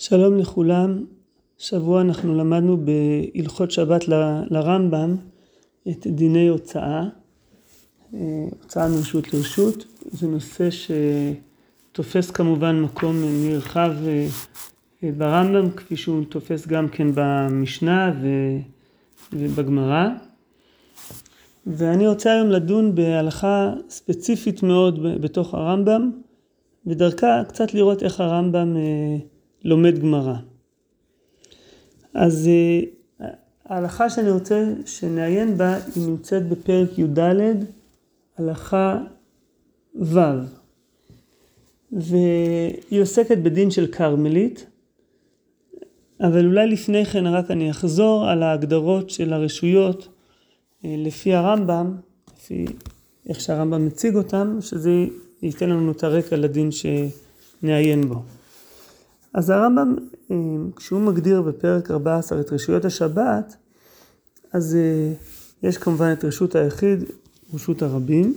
שלום לכולם, שבוע אנחנו למדנו בהלכות שבת לרמב"ם את דיני הוצאה, הוצאה מרשות לרשות, זה נושא שתופס כמובן מקום נרחב ברמב"ם כפי שהוא תופס גם כן במשנה ובגמרא. ואני רוצה היום לדון בהלכה ספציפית מאוד בתוך הרמב"ם ודרכה קצת לראות איך הרמב"ם לומד גמרא. אז ההלכה שאני רוצה שנעיין בה היא נמצאת בפרק י"ד הלכה ו' והיא עוסקת בדין של כרמלית אבל אולי לפני כן רק אני אחזור על ההגדרות של הרשויות לפי הרמב"ם, לפי איך שהרמב"ם מציג אותם, שזה ייתן לנו את הרקע לדין שנעיין בו. אז הרמב"ם, כשהוא מגדיר בפרק 14 את רשויות השבת, אז יש כמובן את רשות היחיד, רשות הרבים,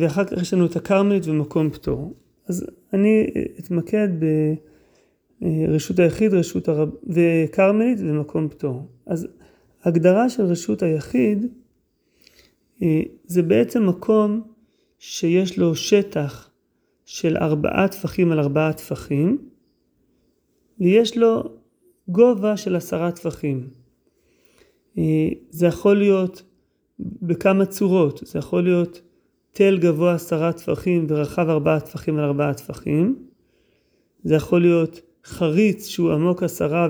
ואחר כך יש לנו את הכרמלית ומקום פטור. אז אני אתמקד ברשות היחיד, רשות הרב... וכרמלית ומקום פטור. אז הגדרה של רשות היחיד זה בעצם מקום שיש לו שטח של ארבעה טפחים על ארבעה טפחים ויש לו גובה של עשרה טפחים. זה יכול להיות בכמה צורות, זה יכול להיות תל גבוה עשרה טפחים ורחב ארבעה טפחים על ארבעה טפחים, זה יכול להיות חריץ שהוא עמוק עשרה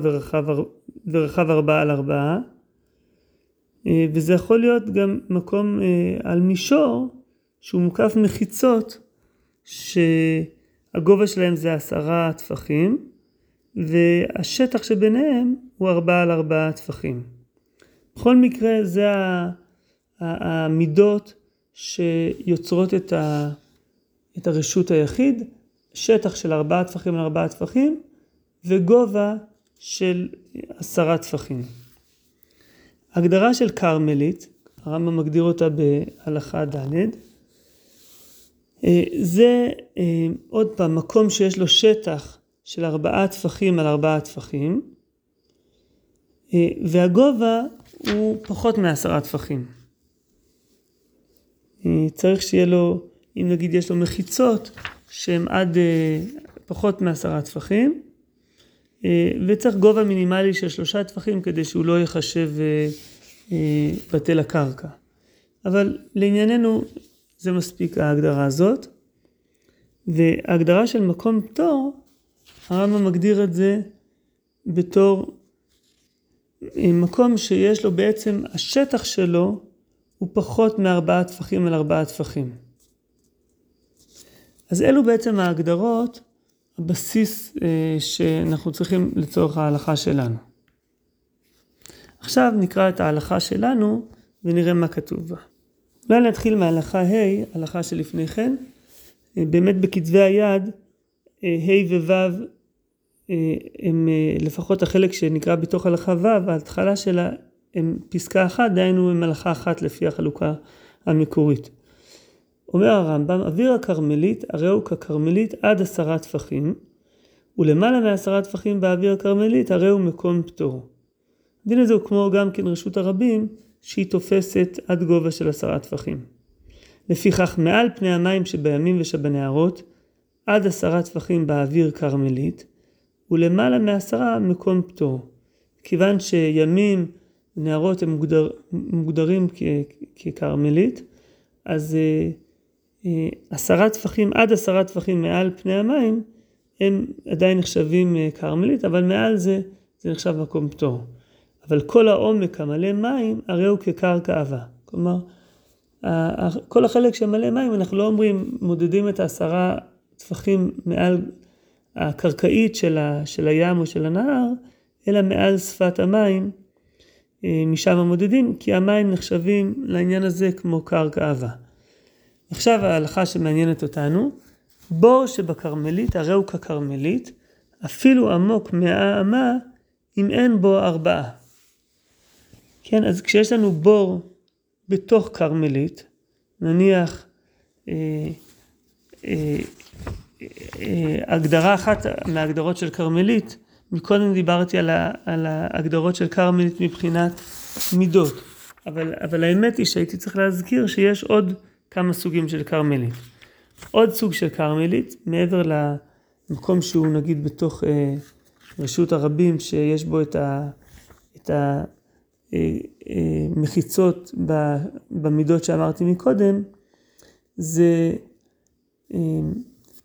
ורחב, ארבעה על ארבעה, וזה יכול להיות גם מקום על מישור שהוא מוקף מחיצות שהגובה שלהם זה עשרה טפחים והשטח שביניהם הוא ארבעה על ארבעה טפחים. בכל מקרה זה המידות שיוצרות את, ה, את הרשות היחיד, שטח של ארבעה טפחים על ארבעה טפחים וגובה של עשרה טפחים. הגדרה של כרמלית, הרמב"ם מגדיר אותה בהלכה ד', זה עוד פעם מקום שיש לו שטח של ארבעה טפחים על ארבעה טפחים והגובה הוא פחות מעשרה טפחים. צריך שיהיה לו, אם נגיד יש לו מחיצות שהן עד פחות מעשרה טפחים וצריך גובה מינימלי של שלושה טפחים כדי שהוא לא יחשב בטל הקרקע. אבל לענייננו זה מספיק ההגדרה הזאת. וההגדרה של מקום פטור, הרמב"ם מגדיר את זה בתור מקום שיש לו בעצם, השטח שלו הוא פחות מארבעה טפחים על ארבעה טפחים. אז אלו בעצם ההגדרות, הבסיס שאנחנו צריכים לצורך ההלכה שלנו. עכשיו נקרא את ההלכה שלנו ונראה מה כתוב בה. אולי נתחיל מהלכה ה', הלכה שלפני כן. באמת בכתבי היד, ה' וו' הם לפחות החלק שנקרא בתוך הלכה ו', ההתחלה שלה הם פסקה אחת, דהיינו הם הלכה אחת לפי החלוקה המקורית. אומר הרמב"ם, אוויר הכרמלית הרי הוא ככרמלית עד עשרה טפחים, ולמעלה מעשרה טפחים באוויר הכרמלית הרי הוא מקום פטור. הדין הזה הוא כמו גם כן רשות הרבים, שהיא תופסת עד גובה של עשרה טפחים. לפיכך מעל פני המים שבימים ושבנהרות, עד עשרה טפחים באוויר כרמלית, ולמעלה מעשרה מקום פטור. כיוון שימים ונהרות הם מוגדר, מוגדרים ככרמלית, אז עשרה טפחים, עד עשרה טפחים מעל פני המים, הם עדיין נחשבים כרמלית, אבל מעל זה, זה נחשב מקום פטור. אבל כל העומק המלא מים, הרי הוא כקרקע עבה. כלומר, כל החלק שמלא מים, אנחנו לא אומרים, מודדים את העשרה טפחים מעל הקרקעית של, ה, של הים או של הנהר, אלא מעל שפת המים, משם המודדים, כי המים נחשבים לעניין הזה כמו קרקע עבה. עכשיו ההלכה שמעניינת אותנו, בור שבכרמלית, הרי הוא ככרמלית, אפילו עמוק מאה אמה, אם אין בו ארבעה. כן, אז כשיש לנו בור בתוך כרמלית, נניח אה, אה, הגדרה אחת מההגדרות של כרמלית, מקודם דיברתי על, ה, על ההגדרות של כרמלית מבחינת מידות, אבל, אבל האמת היא שהייתי צריך להזכיר שיש עוד כמה סוגים של כרמלית. עוד סוג של כרמלית, מעבר למקום שהוא נגיד בתוך אה, רשות הרבים, שיש בו את, ה, את המחיצות אה, אה, במידות שאמרתי מקודם, זה אה,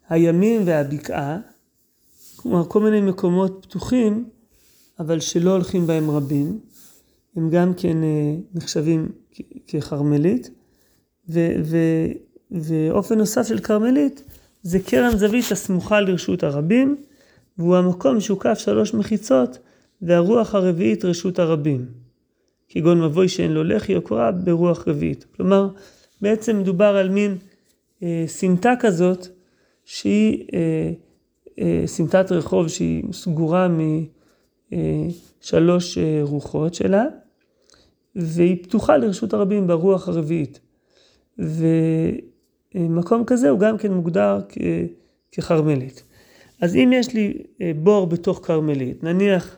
הימים והבקעה, כלומר כל מיני מקומות פתוחים, אבל שלא הולכים בהם רבים, הם גם כן נחשבים ככרמלית, ו, ו, ואופן נוסף של כרמלית זה קרן זווית הסמוכה לרשות הרבים, והוא המקום שהוקף שלוש מחיצות, והרוח הרביעית רשות הרבים. כגון מבוי שאין לו לחי או קורה ברוח רביעית. כלומר, בעצם מדובר על מין אה, סמטה כזאת, שהיא אה, אה, סמטת רחוב שהיא סגורה משלוש אה, אה, רוחות שלה, והיא פתוחה לרשות הרבים ברוח הרביעית. ומקום כזה הוא גם כן מוגדר ככרמלית. אז אם יש לי אה, בור בתוך כרמלית, נניח,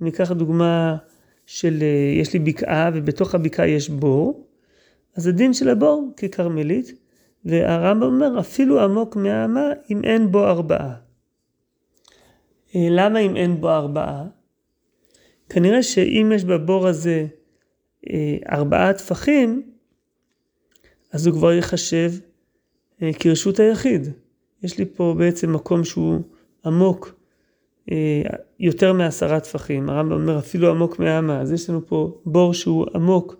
ניקח דוגמה של, אה, יש לי בקעה ובתוך הבקעה יש בור, אז הדין של הבור ככרמלית, והרמב"ם אומר אפילו עמוק מהאמה אם אין בו ארבעה. אה, למה אם אין בו ארבעה? כנראה שאם יש בבור הזה ארבעה טפחים, אז הוא כבר ייחשב כרשות היחיד. יש לי פה בעצם מקום שהוא עמוק אה, יותר מעשרה טפחים, הרמב"ם אומר אפילו עמוק מהאמה, אז יש לנו פה בור שהוא עמוק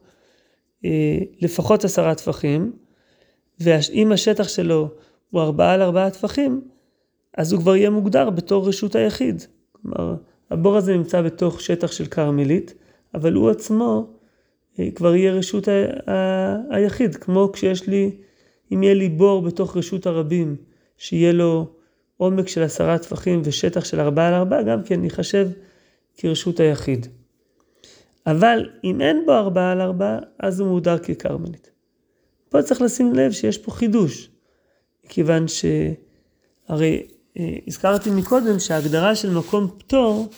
אה, לפחות עשרה טפחים, ואם השטח שלו הוא ארבעה על ארבעה טפחים, אז הוא כבר יהיה מוגדר בתור רשות היחיד. כלומר, הבור הזה נמצא בתוך שטח של כרמלית, אבל הוא עצמו אה, כבר יהיה רשות ה- ה- היחיד, כמו כשיש לי, אם יהיה לי בור בתוך רשות הרבים, שיהיה לו עומק של עשרה טפחים ושטח של ארבעה על ארבעה, גם כן ייחשב כרשות היחיד. אבל אם אין בו ארבעה על ארבעה, אז הוא מוגדר ככרמלית. פה צריך לשים לב שיש פה חידוש, כיוון שהרי אה, הזכרתי מקודם שההגדרה של מקום פטור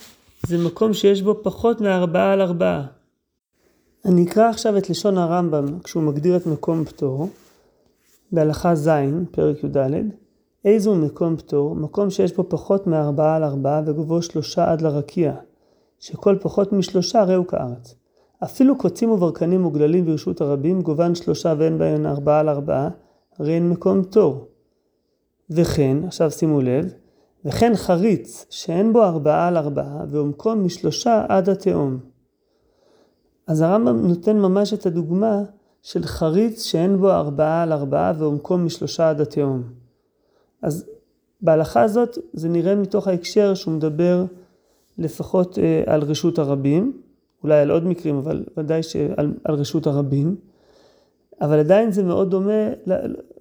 זה מקום שיש בו פחות מארבעה על ארבעה. אני אקרא עכשיו את לשון הרמב"ם כשהוא מגדיר את מקום פטור, בהלכה ז', פרק י"ד. איזו מקום פטור? מקום שיש בו פחות מארבעה על ארבעה וגובהו שלושה עד לרקיע, שכל פחות משלושה ראו כארץ. אפילו קוצים וברקנים וגללים ברשות הרבים, גובן שלושה ואין בהן ארבעה על ארבעה, הרי אין מקום פטור. וכן, עכשיו שימו לב, וכן חריץ שאין בו ארבעה על ארבעה, ועומקו משלושה עד התהום. אז הרמב"ם נותן ממש את הדוגמה של חריץ שאין בו ארבעה על ארבעה ועומקו משלושה עד התהום. אז בהלכה הזאת זה נראה מתוך ההקשר שהוא מדבר לפחות אה, על רשות הרבים, אולי על עוד מקרים, אבל ודאי שעל על רשות הרבים, אבל עדיין זה מאוד דומה לא,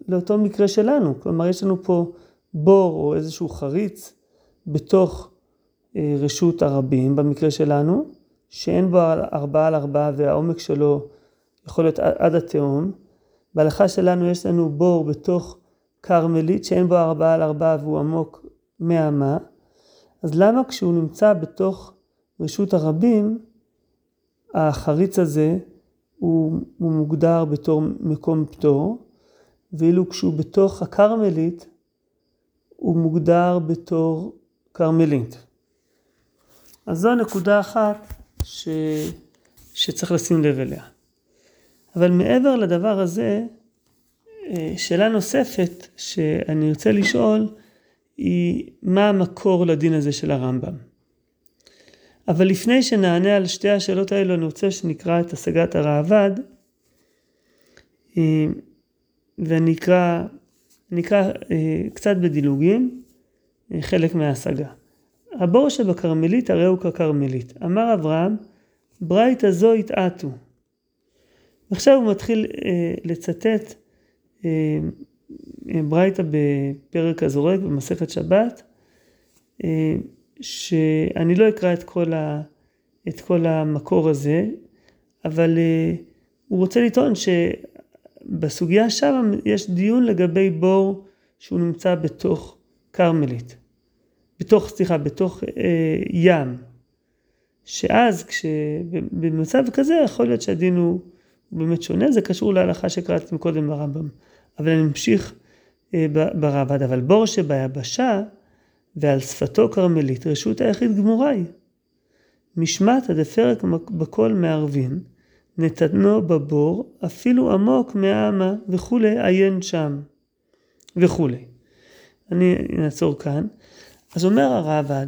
לאותו מקרה שלנו, כלומר יש לנו פה בור או איזשהו חריץ בתוך אה, רשות הרבים במקרה שלנו, שאין בו ארבעה על ארבעה והעומק שלו יכול להיות עד התהום. בהלכה שלנו יש לנו בור בתוך כרמלית שאין בו ארבעה על ארבעה והוא עמוק מאה מה, אז למה כשהוא נמצא בתוך רשות הרבים, החריץ הזה הוא, הוא מוגדר בתור מקום פטור, ואילו כשהוא בתוך הכרמלית, הוא מוגדר בתור כרמלית. אז זו נקודה אחת ש... שצריך לשים לב אליה. אבל מעבר לדבר הזה, שאלה נוספת שאני רוצה לשאול היא מה המקור לדין הזה של הרמב"ם. אבל לפני שנענה על שתי השאלות האלו אני רוצה שנקרא את השגת הראב"ד אה, ואני אקרא, נקרא אה, קצת בדילוגים חלק מההשגה. הבור שבכרמלית הרי הוא ככרמלית. אמר אברהם, ברייתא זו יתעתו. עכשיו הוא מתחיל לצטט אה, ברייתא בפרק הזורק במסכת שבת, אה, שאני לא אקרא את כל, ה, את כל המקור הזה, אבל אה, הוא רוצה לטעון שבסוגיה שם יש דיון לגבי בור שהוא נמצא בתוך כרמלית, בתוך, סליחה, בתוך אה, ים, שאז במצב כזה יכול להיות שהדין הוא באמת שונה, זה קשור להלכה שקראתם קודם ברמב"ם, אבל אני ממשיך אה, ברבד, אבל בור שביבשה ועל שפתו כרמלית, רשות היחיד גמורה היא. משמעתא דפרק בכל מערבין, נתנו בבור, אפילו עמוק מהאמה וכולי, עיין שם, וכולי. אני אעצור כאן. אז אומר הרעב"ד,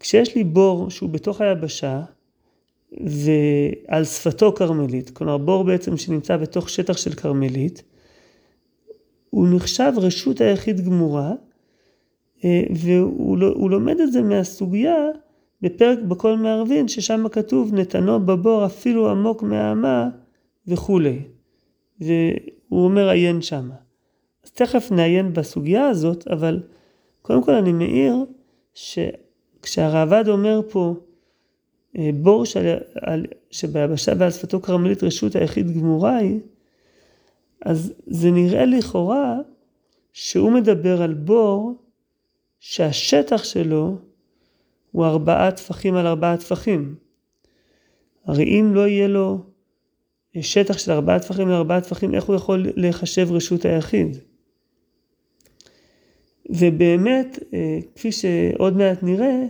כשיש לי בור שהוא בתוך היבשה, ועל שפתו כרמלית, כלומר בור בעצם שנמצא בתוך שטח של כרמלית, הוא נחשב רשות היחיד גמורה, אה, והוא לומד את זה מהסוגיה בפרק בכל מערבין, ששם כתוב נתנו בבור אפילו עמוק מהאמה וכולי. והוא אומר עיין שמה. אז תכף נעיין בסוגיה הזאת, אבל קודם כל אני מעיר שכשהרעב"ד אומר פה אה, בור שביבשה ועל שפתו כרמלית רשות היחיד גמורה היא, אז זה נראה לכאורה שהוא מדבר על בור שהשטח שלו הוא ארבעה טפחים על ארבעה טפחים. הרי אם לא יהיה לו שטח של ארבעה טפחים על ארבעה טפחים, איך הוא יכול להיחשב רשות היחיד? ובאמת, אה, כפי שעוד מעט נראה,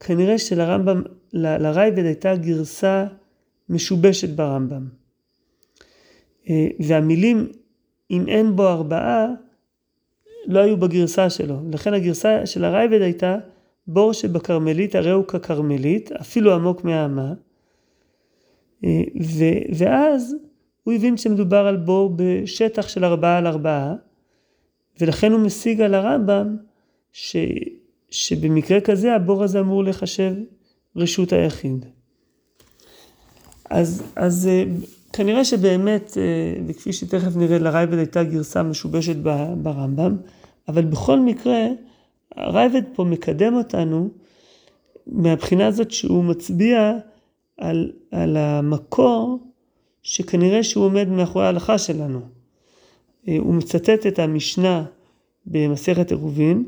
כנראה שלרמב"ם, לרייבד הייתה גרסה משובשת ברמב"ם. אה, והמילים אם אין בו ארבעה לא היו בגרסה שלו. לכן הגרסה של הרייבד הייתה בור שבכרמלית הרי הוא ככרמלית, אפילו עמוק מהאמה. אה, ואז הוא הבין שמדובר על בור בשטח של ארבעה על ארבעה, ולכן הוא משיג על הרמב"ם ש, שבמקרה כזה הבור הזה אמור לחשב רשות היחיד. אז, אז אה, כנראה שבאמת, אה, וכפי שתכף נראה, לרייבד הייתה גרסה משובשת ברמב"ם, אבל בכל מקרה, הרייבד פה מקדם אותנו מהבחינה הזאת שהוא מצביע על, על המקור שכנראה שהוא עומד מאחורי ההלכה שלנו. אה, הוא מצטט את המשנה במסכת עירובין,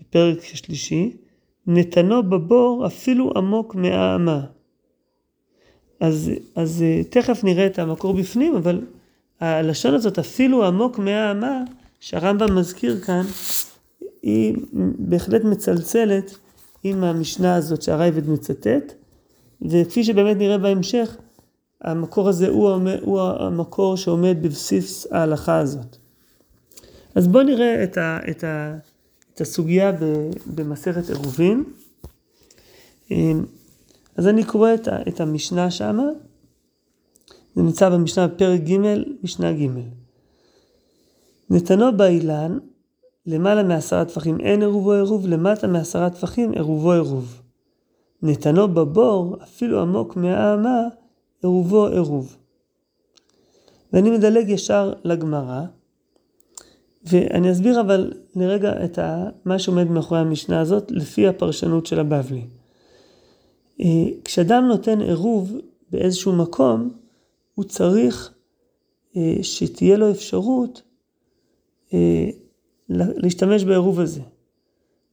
בפרק השלישי, נתנו בבור אפילו עמוק מהאמה. אז, אז אה, תכף נראה את המקור בפנים, אבל הלשון הזאת אפילו עמוק מהאמה, שהרמב"ם מזכיר כאן, היא בהחלט מצלצלת עם המשנה הזאת שהרייבד מצטט, וכפי שבאמת נראה בהמשך, המקור הזה הוא, הוא המקור שעומד בבסיס ההלכה הזאת. אז בואו נראה את, ה, את, ה, את הסוגיה במסכת עירובין. אז אני קורא את, את המשנה שמה, זה נמצא במשנה בפרק ג', משנה ג'. נתנו באילן למעלה מעשרה טפחים אין עירובו עירוב, למטה מעשרה טפחים עירובו עירוב. נתנו בבור, אפילו עמוק מהאמה, עירובו עירוב. ואני מדלג ישר לגמרא, ואני אסביר אבל לרגע את מה שעומד מאחורי המשנה הזאת, לפי הפרשנות של הבבלי. אה, כשאדם נותן עירוב באיזשהו מקום, הוא צריך אה, שתהיה לו אפשרות אה, להשתמש בעירוב הזה.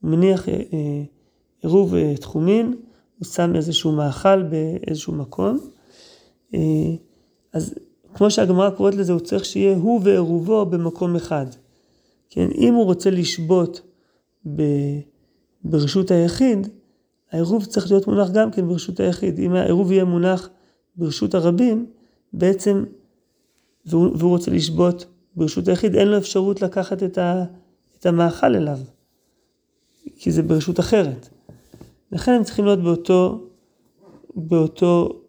הוא מניח עירוב תחומין, הוא שם איזשהו מאכל באיזשהו מקום. אז כמו שהגמרא קוראת לזה, הוא צריך שיהיה הוא ועירובו במקום אחד. כן, אם הוא רוצה לשבות ברשות היחיד, העירוב צריך להיות מונח גם כן ברשות היחיד. אם העירוב יהיה מונח ברשות הרבים, בעצם, והוא, והוא רוצה לשבות ברשות היחיד, אין לו אפשרות לקחת את, ה, את המאכל אליו, כי זה ברשות אחרת. לכן הם צריכים להיות באותו, באותו,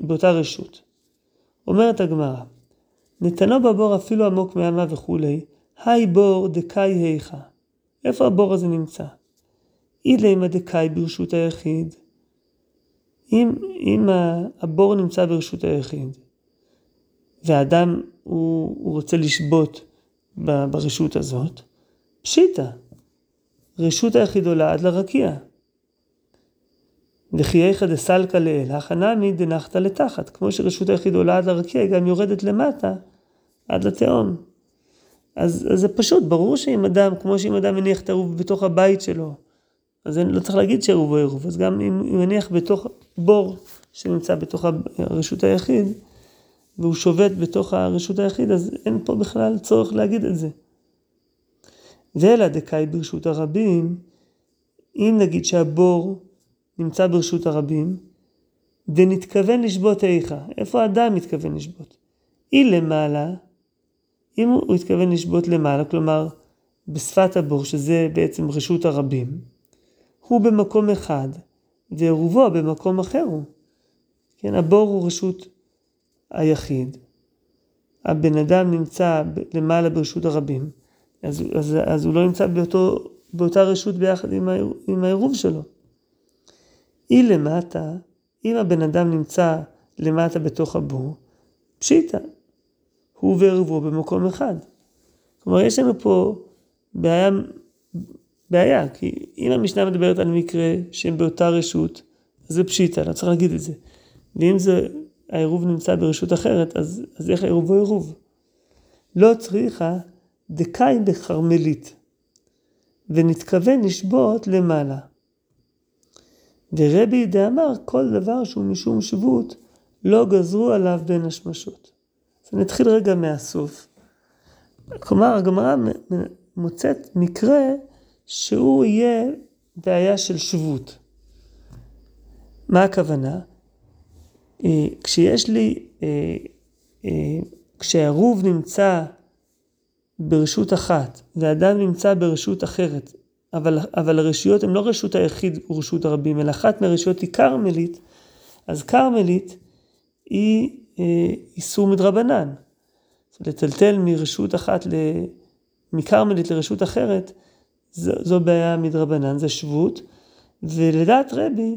באותה רשות. אומרת הגמרא, נתנו בבור אפילו עמוק מהמה וכולי, היי בור דקאי היכה. איפה הבור הזה נמצא? אילימה דקאי ברשות היחיד. אם, אם הבור נמצא ברשות היחיד, והאדם הוא, הוא רוצה לשבות ברשות הזאת, פשיטא, רשות היחיד עולה עד לרקיע. איכא דסלקא לאל, הכנמי דנחתא לתחת. כמו שרשות היחיד עולה עד לרקיע, היא גם יורדת למטה עד לתהום. אז, אז זה פשוט, ברור שאם אדם, כמו שאם אדם מניח את העירוב בתוך הבית שלו, אז אני לא צריך להגיד שעירוב הוא עירוב, אז גם אם הוא מניח בתוך בור שנמצא בתוך הרשות היחיד, והוא שובת בתוך הרשות היחיד, אז אין פה בכלל צורך להגיד את זה. ואלא דקאי ברשות הרבים, אם נגיד שהבור נמצא ברשות הרבים, דנתכוון לשבות איכה, איפה האדם מתכוון לשבות? היא למעלה, אם הוא התכוון לשבות למעלה, כלומר בשפת הבור, שזה בעצם רשות הרבים, הוא במקום אחד, ועירובו במקום אחר הוא. כן, הבור הוא רשות היחיד. הבן אדם נמצא למעלה ברשות הרבים, אז, אז, אז הוא לא נמצא באותו, באותה רשות ביחד עם, העירוב שלו. היא למטה, אם הבן אדם נמצא למטה בתוך הבור, פשיטא, הוא ועירובו במקום אחד. כלומר, יש לנו פה בעיה, בעיה, כי אם המשנה מדברת על מקרה שהם באותה רשות, אז זה פשיטא, לא צריך להגיד את זה. ואם זה, העירוב נמצא ברשות אחרת, אז, אז איך העירוב הוא עירוב? לא צריכה דקאי בכרמלית, ונתכוון לשבות למעלה. ורבי דאמר כל דבר שהוא משום שבות, לא גזרו עליו בין השמשות. אז נתחיל רגע מהסוף. כלומר, הגמרא מוצאת מקרה שהוא יהיה בעיה של שבות. מה הכוונה? אה, כשיש לי, אה, אה, כשהעירוב נמצא ברשות אחת ואדם נמצא ברשות אחרת, אבל, אבל הרשויות הן לא רשות היחיד ורשות הרבים, אלא אחת מהרשויות היא כרמלית, אז כרמלית היא איסור מדרבנן. לטלטל מרשות אחת, מכרמלית לרשות אחרת, זו, זו בעיה מדרבנן, זה שבות, ולדעת רבי,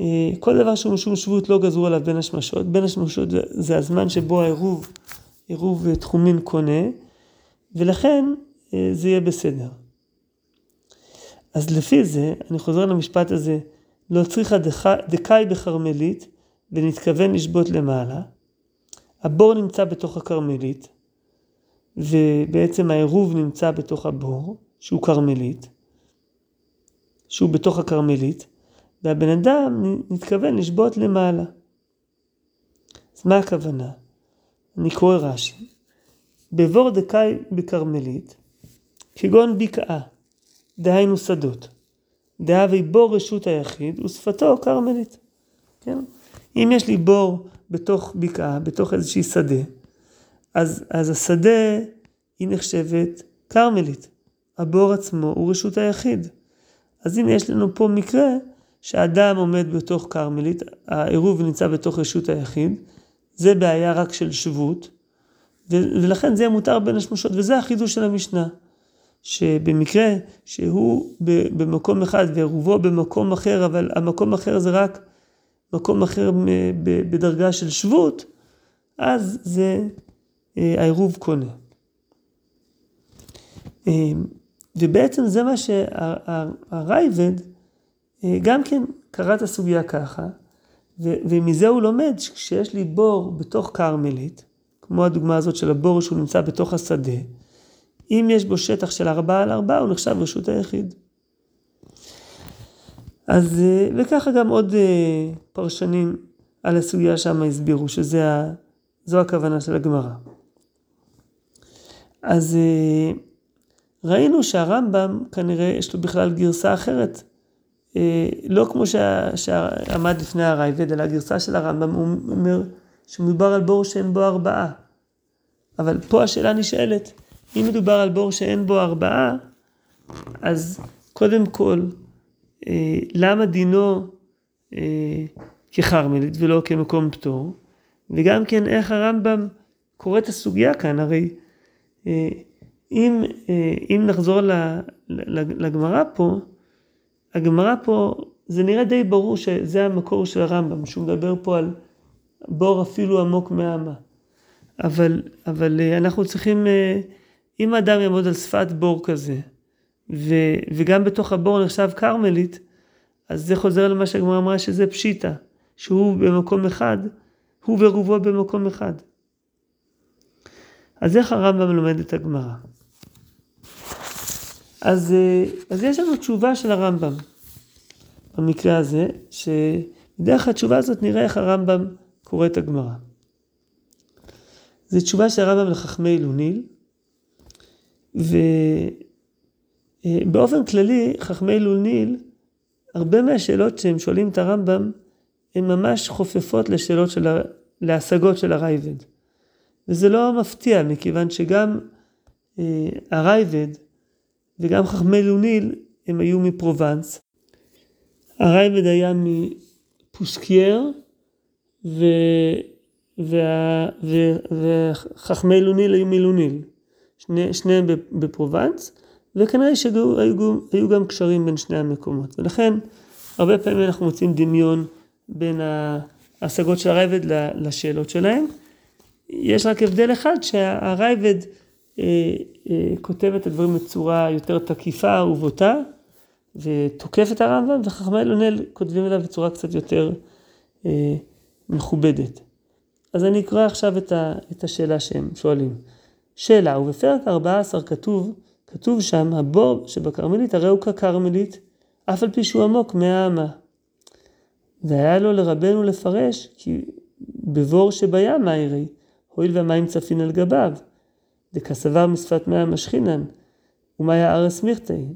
אה, כל דבר שהוא משום שבות לא גזרו עליו בין השמשות, בין השמשות זה, זה הזמן שבו העירוב, עירוב תחומין קונה, ולכן אה, זה יהיה בסדר. אז לפי זה, אני חוזר למשפט הזה, לא צריכה דקאי בכרמלית ונתכוון לשבות למעלה. הבור נמצא בתוך הכרמלית, ובעצם העירוב נמצא בתוך הבור, שהוא כרמלית, שהוא בתוך הכרמלית, והבן אדם נתכוון לשבות למעלה. אז מה הכוונה? אני קורא רש"י. בבור דקאי בכרמלית, כגון בקעה, דהיינו שדות. דהווה בור רשות היחיד ושפתו כרמלית. כן? אם יש לי בור בתוך בקעה, בתוך איזושהי שדה, אז, אז השדה היא נחשבת כרמלית. הבור עצמו הוא רשות היחיד. אז הנה יש לנו פה מקרה שאדם עומד בתוך כרמלית, העירוב נמצא בתוך רשות היחיד, זה בעיה רק של שבות, ולכן זה מותר בין השמשות, וזה החידוש של המשנה. שבמקרה שהוא במקום אחד ועירובו במקום אחר, אבל המקום אחר זה רק מקום אחר בדרגה של שבות, אז זה אה, העירוב קונה. ובעצם זה מה שהרייבד אה, גם כן קרא את הסוגיה ככה, ומזה הוא לומד שכשיש לי בור בתוך כרמלית, כמו הדוגמה הזאת של הבור שהוא נמצא בתוך השדה, אם יש בו שטח של ארבעה על ארבעה, הוא נחשב רשות היחיד. אז, אה, וככה גם עוד אה, פרשנים על הסוגיה שם הסבירו, שזו הכוונה של הגמרא. אז ראינו שהרמב"ם כנראה יש לו בכלל גרסה אחרת, לא כמו שה, שעמד לפני הרייבד, אלא הגרסה של הרמב"ם, הוא אומר שמדובר על בור שאין בו ארבעה. אבל פה השאלה נשאלת, אם מדובר על בור שאין בו ארבעה, אז קודם כל, אה, למה דינו אה, כחרמלית ולא כמקום פטור? וגם כן איך הרמב"ם קורא את הסוגיה כאן, הרי אה, אם, אה, אם נחזור לגמרא פה, הגמרא פה, זה נראה די ברור שזה המקור של הרמב"ם, שהוא מדבר פה על בור אפילו עמוק מהמה. אבל, אבל אה, אנחנו צריכים, אה, אם האדם יעמוד על שפת בור כזה, ו, וגם בתוך הבור נחשב כרמלית, אז זה חוזר למה שהגמרא אמרה שזה פשיטא, שהוא במקום אחד, הוא ורובו במקום אחד. אז איך הרמב"ם לומד את הגמרא? אז, אה, אז יש לנו תשובה של הרמב"ם במקרה הזה, שדרך התשובה הזאת נראה איך הרמב"ם קורא את הגמרא. זו תשובה של הרמב"ם לחכמי אילוניל, ובאופן כללי חכמי אילוניל, הרבה מהשאלות שהם שואלים את הרמב"ם, הן ממש חופפות לשאלות של, ה... להשגות של הרייבד. וזה לא מפתיע, מכיוון שגם אה, הרייבד וגם חכמי לוניל הם היו מפרובנס. הרייבד היה מפוסקייר ו... וה... ו... וחכמי לוניל היו מלוניל. שני... שניהם בפרובנס, וכנראה שהיו גם קשרים בין שני המקומות. ולכן הרבה פעמים אנחנו מוצאים דמיון בין ההשגות של הרייבד לשאלות שלהם. יש רק הבדל אחד שהרייבד אה, כותב את הדברים בצורה יותר תקיפה ובוטה ותוקף את הרמב"ם וחכמי אלונל כותבים עליו בצורה קצת יותר אה, מכובדת. אז אני אקרא עכשיו את, ה, את השאלה שהם שואלים. שאלה, ובפרק 14 כתוב, כתוב שם, הבור שבכרמלית הרי הוא ככרמלית, אף על פי שהוא עמוק מהאמה. והיה לו לרבנו לפרש, כי בבור שבים מה הואיל והמים צפין על גביו, דכסבר משפת מי המשכינן, ומה היה ארס מיכתי.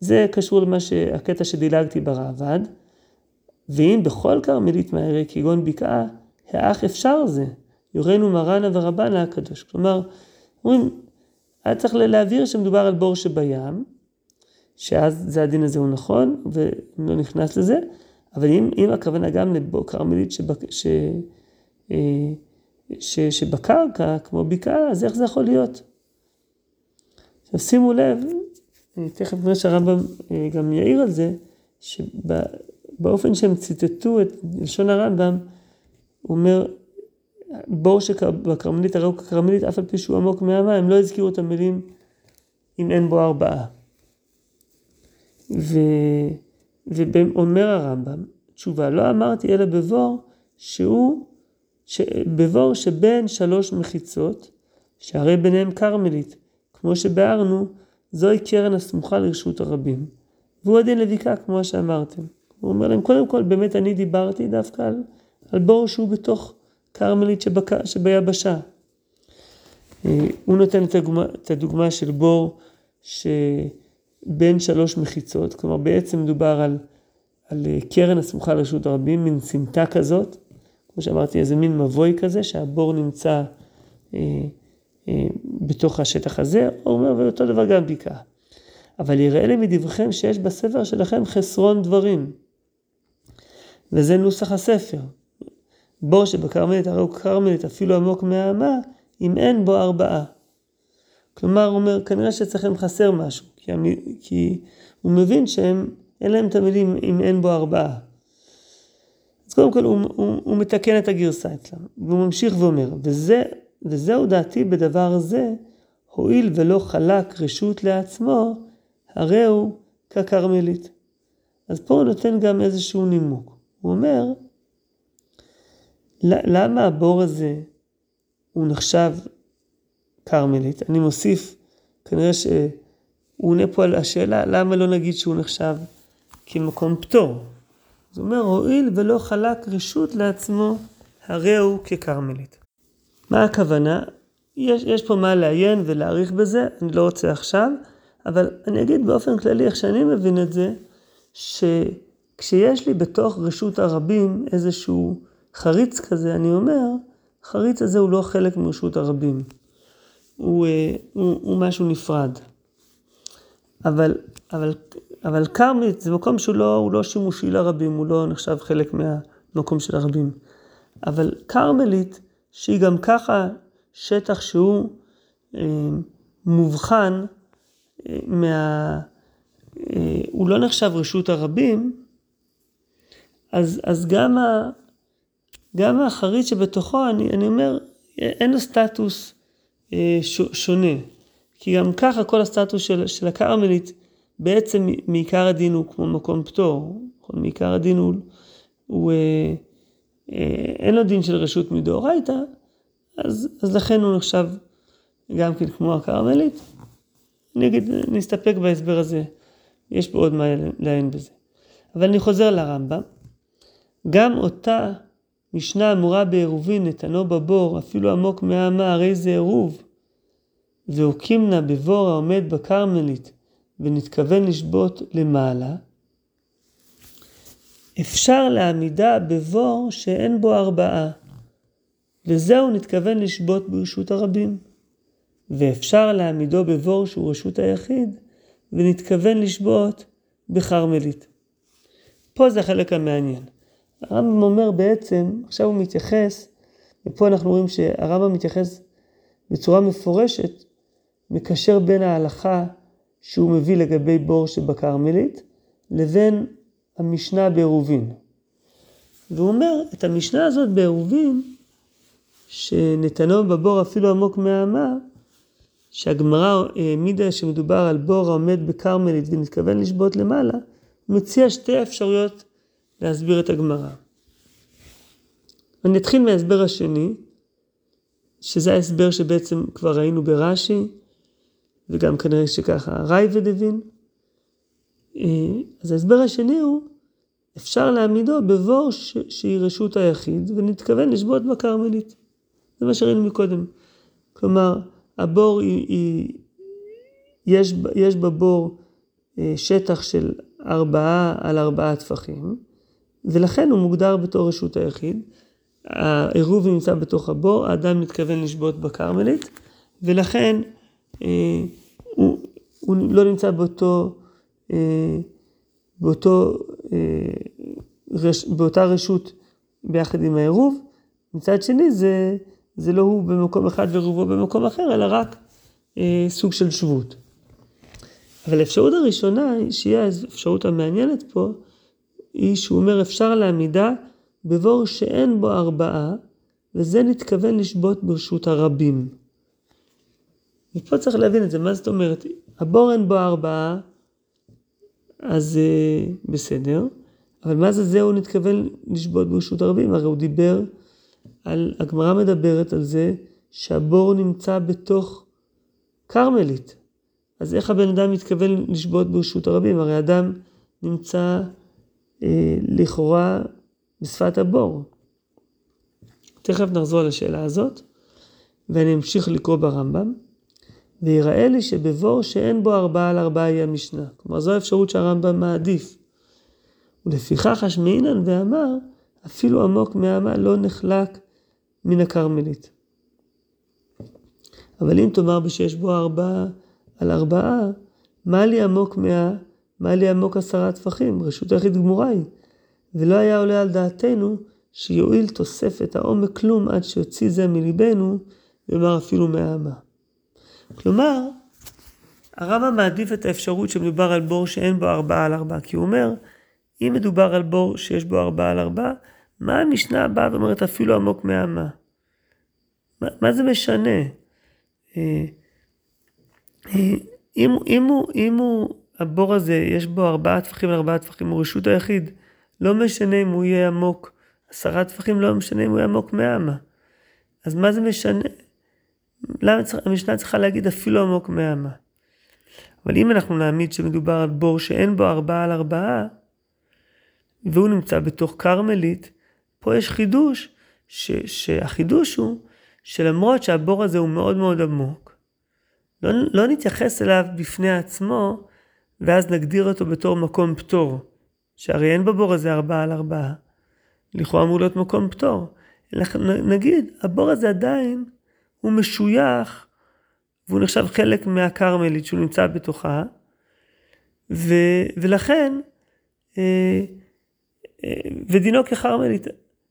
זה קשור למה שהקטע שדילגתי בראב"ד, ואם בכל כרמלית מהרי כגון בקעה, האח אפשר זה, יורנו מרנה ורבנה הקדוש. כלומר, אומרים, היה צריך להבהיר שמדובר על בור שבים, שאז זה הדין הזה הוא נכון, ולא נכנס לזה, אבל אם, אם הכוונה גם לבור כרמלית שבק, ש, אה, ש, שבקרקע, כמו בקעה, אז איך זה יכול להיות? עכשיו שימו לב, תכף נראה שהרמב"ם אה, גם יעיר על זה, שבאופן שהם ציטטו את לשון הרמב"ם, הוא אומר, בור שבכרמלית הרי הוא ככרמלית, אף על פי שהוא עמוק מהמים, לא הזכירו את המילים אם אין בו ארבעה. ו... ואומר הרמב"ם, תשובה, לא אמרתי אלא בבור שהוא בבור שבין שלוש מחיצות, שהרי ביניהם כרמלית, כמו שביארנו, זוהי קרן הסמוכה לרשות הרבים. והוא הדין לבקעה, כמו שאמרתם. הוא אומר להם, קודם כל, באמת אני דיברתי דווקא על, על בור שהוא בתוך כרמלית שבק... שביבשה. אה, הוא נותן את הדוגמה, את הדוגמה של בור שבין שלוש מחיצות, כלומר בעצם מדובר על, על אה, קרן הסמוכה לרשות הרבים, מין סמטה כזאת, כמו שאמרתי, איזה מין מבוי כזה, שהבור נמצא אה, אה, בתוך השטח הזה, הוא אומר, ואותו דבר גם בקעה. אבל יראה לי מדבריכם שיש בספר שלכם חסרון דברים. וזה נוסח הספר. בור שבכרמלית, הרי הוא כרמלית אפילו עמוק מהאמה, אם אין בו ארבעה. כלומר, הוא אומר, כנראה שאצלכם חסר משהו, כי, כי הוא מבין שהם, אין להם את המילים אם אין בו ארבעה. אז קודם כל הוא, הוא, הוא מתקן את הגרסה אצלם, והוא ממשיך ואומר, וזה, וזהו דעתי בדבר זה, הואיל ולא חלק רשות לעצמו, הרי הוא ככרמלית. אז פה הוא נותן גם איזשהו נימוק. הוא אומר, למה הבור הזה הוא נחשב כרמלית? אני מוסיף, כנראה שהוא עונה פה על השאלה, למה לא נגיד שהוא נחשב כמקום פטור? אז הוא אומר, הואיל ולא חלק רשות לעצמו, הרי הוא ככרמלית. מה הכוונה? יש, יש פה מה לעיין ולהעריך בזה, אני לא רוצה עכשיו, אבל אני אגיד באופן כללי, איך שאני מבין את זה, שכשיש לי בתוך רשות הרבים איזשהו חריץ כזה, אני אומר, החריץ הזה הוא לא חלק מרשות הרבים. הוא, אה, הוא, הוא משהו נפרד. אבל, אבל אבל כרמית זה מקום שהוא לא, לא שימושי לרבים, הוא לא נחשב חלק מהמקום של הרבים. אבל כרמלית, שהיא גם ככה שטח שהוא אה, מובחן אה, מה... אה, הוא לא נחשב רשות הרבים, אז, אז גם, ה, גם החריץ שבתוכו, אני, אני אומר, אין לו סטטוס אה, ש, שונה. כי גם ככה כל הסטטוס של, של הכרמלית בעצם מעיקר הדין הוא כמו מקום פטור, נכון? מעיקר הדין הוא, הוא אה, אה, אין לו דין של רשות מדאורייתא, אז, אז לכן הוא נחשב גם כן כמו הכרמלית, אני אגיד, נסתפק בהסבר הזה, יש פה עוד מה לעיין בזה. אבל אני חוזר לרמב"ם, גם אותה משנה אמורה בעירובין נתנו בבור, אפילו עמוק מהאמה, הרי זה עירוב. והוקימנה בבור העומד בכרמלית, ונתכוון לשבות למעלה, אפשר לעמידה בבור שאין בו ארבעה, וזהו נתכוון לשבות ברשות הרבים. ואפשר להעמידו בבור שהוא רשות היחיד, ונתכוון לשבות בכרמלית. פה זה החלק המעניין. הרמב"ם אומר בעצם, עכשיו הוא מתייחס, ופה אנחנו רואים שהרמב"ם מתייחס בצורה מפורשת, מקשר בין ההלכה שהוא מביא לגבי בור שבכרמלית, לבין המשנה בעירובין. והוא אומר, את המשנה הזאת בעירובין, שנתנו בבור אפילו עמוק מהאמה, שהגמרא העמידה שמדובר על בור העומד בכרמלית ונתכוון לשבות למעלה, הוא מציע שתי אפשרויות להסביר את הגמרא. אני אתחיל מההסבר השני, שזה ההסבר שבעצם כבר ראינו ברש"י, וגם כנראה שככה רייבד הבין. אז ההסבר השני הוא, אפשר להעמידו בבור ש... שהיא רשות היחיד, ונתכוון לשבות בכרמלית. זה מה שראינו מקודם. כלומר, הבור היא, היא יש, יש בבור אה, שטח של ארבעה על ארבעה טפחים, ולכן הוא מוגדר בתור רשות היחיד. העירוב נמצא בתוך הבור, האדם מתכוון לשבות בכרמלית, ולכן אה, הוא, הוא לא נמצא באותו, אה, באותו, אה, רש, באותה רשות ביחד עם העירוב. מצד שני זה, זה לא הוא במקום אחד ורובו במקום אחר, אלא רק אה, סוג של שבות. אבל האפשרות הראשונה, שהיא האפשרות המעניינת פה, היא שהוא אומר אפשר להעמידה בבור שאין בו ארבעה, וזה נתכוון לשבות ברשות הרבים. ופה צריך להבין את זה, מה זאת אומרת? הבור אין בו ארבעה, אז אה, בסדר, אבל מה זה זהו נתכוון לשבות ברשות הרבים? הרי הוא דיבר על, הגמרא מדברת על זה שהבור נמצא בתוך כרמלית. אז איך הבן אדם מתכוון לשבות ברשות הרבים? הרי אדם נמצא אה, לכאורה בשפת הבור. תכף נחזור על השאלה הזאת, ואני אמשיך לקרוא ברמב"ם. ויראה לי שבבור שאין בו ארבעה על ארבעה יהיה המשנה. כלומר, זו האפשרות שהרמב"ם מעדיף. ולפיכך השמעינן ואמר, אפילו עמוק מהאמה לא נחלק מן הכרמלית. אבל אם תאמר בשיש בו ארבעה על ארבעה, מה לי עמוק מאה, מה לי עמוק עשרה טפחים, רשות היחיד גמורה היא. ולא היה עולה על דעתנו שיועיל תוספת העומק כלום עד שיוציא זה מליבנו, ויאמר אפילו מהאמה. כלומר, הרמב"ם מעדיף את האפשרות שמדובר על בור שאין בו ארבעה על ארבעה, כי הוא אומר, אם מדובר על בור שיש בו ארבעה על ארבעה, מה המשנה הבאה ואומרת אפילו עמוק מהאמה? מה, זה משנה? אה, אה, אם, אם, הוא, אם הוא, הבור הזה, יש בו ארבעה טפחים על ארבעה טפחים, הוא רשות היחיד, לא משנה אם הוא יהיה עמוק עשרה טפחים, לא משנה אם הוא יהיה עמוק מהאמה. אז מה זה משנה? למה צריך, המשנה צריכה להגיד אפילו עמוק מהאמה? אבל אם אנחנו נעמיד שמדובר על בור שאין בו ארבעה על ארבעה, והוא נמצא בתוך כרמלית, פה יש חידוש, ש, שהחידוש הוא שלמרות שהבור הזה הוא מאוד מאוד עמוק, לא, לא נתייחס אליו בפני עצמו, ואז נגדיר אותו בתור מקום פטור, שהרי אין בבור הזה ארבעה על ארבעה, לכאורה אמור להיות מקום פטור. נגיד, הבור הזה עדיין הוא משוייך, והוא נחשב חלק מהכרמלית שהוא נמצא בתוכה, ו, ולכן, אה, אה, ודינו ככרמלית.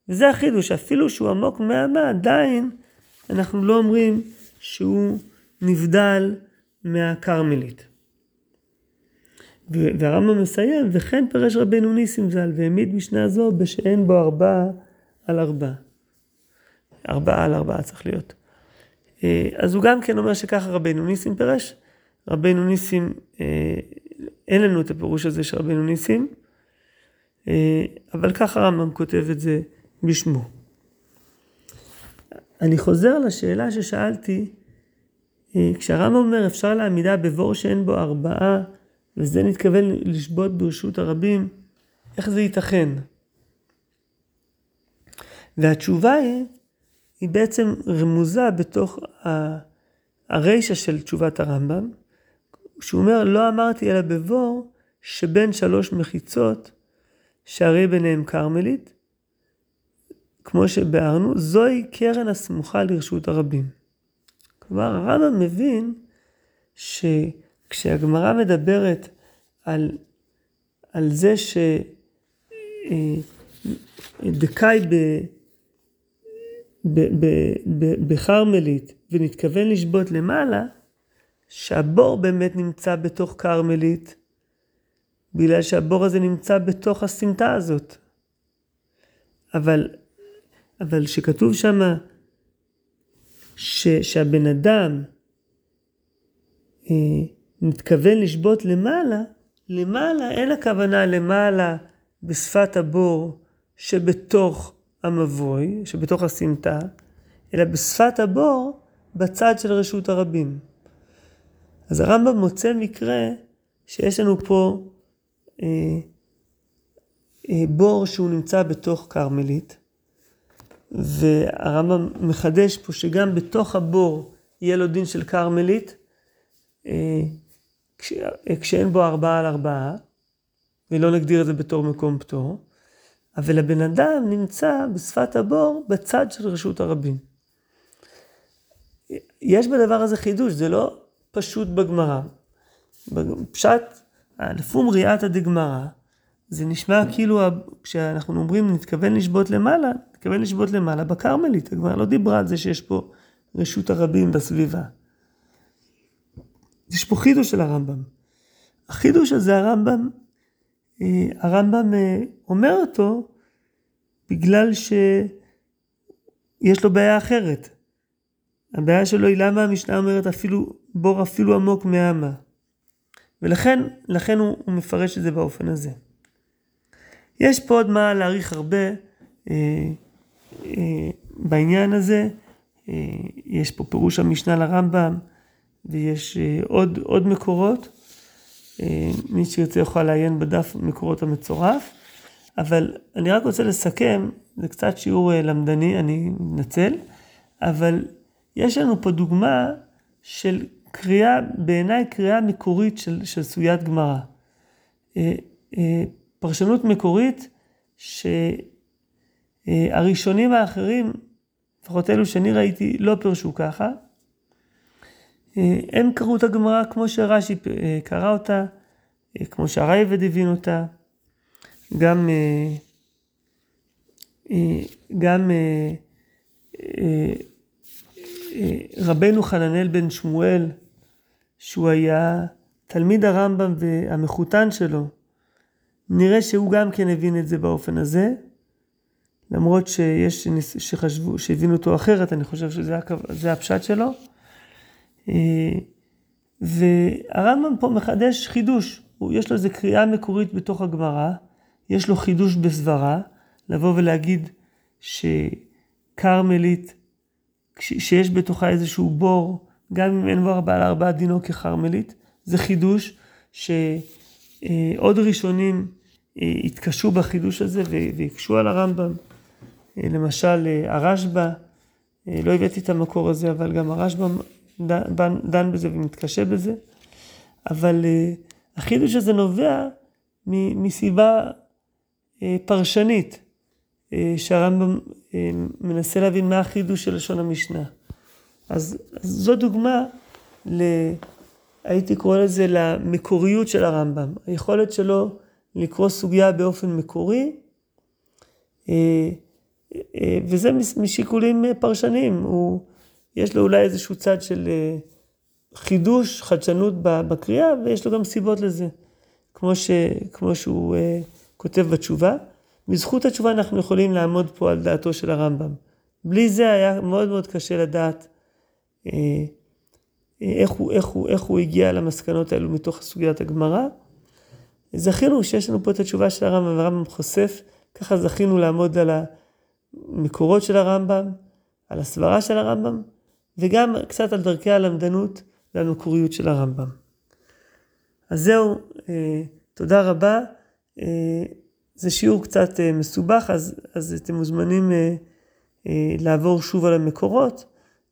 וזה החידוש, אפילו שהוא עמוק מהמה, עדיין אנחנו לא אומרים שהוא נבדל מהכרמלית. והרמב"ם מסיים, וכן פירש רבנו ניסים ז"ל, והעמיד משנה זו בשאין בו ארבעה על ארבעה. ארבעה על ארבעה צריך להיות. אה, אז הוא גם כן אומר שככה רבנו ניסים פירש. רבנו ניסים, אה, אין לנו את הפירוש הזה של רבנו ניסים, אה, אבל ככה הרמב"ם כותב את זה בשמו. אני חוזר לשאלה ששאלתי כשהרמב"ם אומר אפשר להעמידה בבור שאין בו ארבעה, וזה נתכוון לשבות ברשות הרבים, איך זה ייתכן? והתשובה היא, היא בעצם רמוזה בתוך הרישא של תשובת הרמב"ם, שהוא אומר, לא אמרתי אלא בבור שבין שלוש מחיצות, שהרי ביניהם כרמלית, כמו שביארנו, זוהי קרן הסמוכה לרשות הרבים. כלומר, הרמב"ם מבין שכשהגמרא מדברת על, על זה שדקאי בכרמלית ונתכוון לשבות למעלה, שהבור באמת נמצא בתוך כרמלית, בגלל שהבור הזה נמצא בתוך הסמטה הזאת. אבל, אבל שכתוב שמה שהבן אדם אה, מתכוון לשבות למעלה, למעלה אין הכוונה למעלה בשפת הבור שבתוך המבוי, שבתוך הסמטה, אלא בשפת הבור בצד של רשות הרבים. אז הרמב"ם מוצא מקרה שיש לנו פה אה, אה, בור שהוא נמצא בתוך כרמלית, והרמב"ם מחדש פה שגם בתוך הבור יהיה לו דין של כרמלית, אה, כש, אה, כשאין בו ארבעה על ארבעה, ולא נגדיר את זה בתור מקום פטור, אבל הבן אדם נמצא בשפת הבור בצד של רשות הרבים. יש בדבר הזה חידוש, זה לא פשוט בגמרא. פשט, לפום ריאתא דגמרא, זה נשמע כאילו, כשאנחנו אומרים נתכוון לשבות למעלה, נתכוון לשבות למעלה בכרמלית. הגמרא לא דיברה על זה שיש פה רשות הרבים בסביבה. יש פה חידוש של הרמב"ם. החידוש הזה הרמב"ם, הרמב"ם אה, אומר אותו בגלל שיש לו בעיה אחרת. הבעיה שלו היא למה המשנה אומרת אפילו בור אפילו עמוק מהמה. ולכן לכן הוא, הוא מפרש את זה באופן הזה. יש פה עוד מה להעריך הרבה אה, אה, בעניין הזה. אה, יש פה פירוש המשנה לרמב"ם ויש אה, עוד, עוד מקורות. אה, מי שירצה יכול לעיין בדף מקורות המצורף. אבל אני רק רוצה לסכם, זה קצת שיעור אה, למדני, אני מתנצל, אבל יש לנו פה דוגמה של קריאה, בעיניי קריאה מקורית של, של סוגיית גמרא. אה, פרשנות מקורית שהראשונים האחרים, לפחות אלו שאני ראיתי, לא פירשו ככה. הם קראו את הגמרא כמו שרש"י קרא אותה, כמו שהרייבד הבין אותה. גם, אה, אה, גם אה, רבנו חננאל בן שמואל, שהוא היה תלמיד הרמב"ם והמחותן שלו, נראה שהוא גם כן הבין את זה באופן הזה, למרות שיש שחשבו, שהבינו אותו אחרת, אני חושב שזה הפשט שלו. והרמב"ם פה מחדש חידוש, יש לו איזה קריאה מקורית בתוך הגמרא, יש לו חידוש בסברה, לבוא ולהגיד שכרמלית, שיש בתוכה איזשהו בור, גם אם אין בו ארבעה לארבעה דינו ככרמלית, זה חידוש שעוד ראשונים אה, התקשו בחידוש הזה והקשו על הרמב"ם. אה, למשל הרשב"א, אה, לא הבאתי את המקור הזה, אבל גם הרשב"א דן, דן בזה ומתקשה בזה. אבל החידוש הזה נובע מסיבה אה, פרשנית, אה, שהרמב"ם אה, מנסה להבין מה החידוש של לשון המשנה. אז, אז זו דוגמה, ל, הייתי קורא לזה למקוריות של הרמב"ם, היכולת שלו לקרוא סוגיה באופן מקורי, וזה משיקולים פרשניים, הוא, יש לו אולי איזשהו צד של חידוש, חדשנות בקריאה, ויש לו גם סיבות לזה, כמו, ש, כמו שהוא כותב בתשובה. בזכות התשובה אנחנו יכולים לעמוד פה על דעתו של הרמב"ם. בלי זה היה מאוד מאוד קשה לדעת אה, אה, איך, הוא, איך, הוא, איך הוא הגיע למסקנות האלו מתוך סוגיית הגמרא. זכינו שיש לנו פה את התשובה של הרמב"ם, והרמב"ם חושף, ככה זכינו לעמוד על המקורות של הרמב"ם, על הסברה של הרמב"ם, וגם קצת על דרכי הלמדנות והמקוריות של הרמב"ם. אז זהו, אה, תודה רבה. אה, זה שיעור קצת אה, מסובך, אז, אז אתם מוזמנים לעבור שוב על המקורות,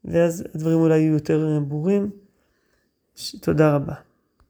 ואז הדברים אולי יהיו יותר ברורים. תודה רבה.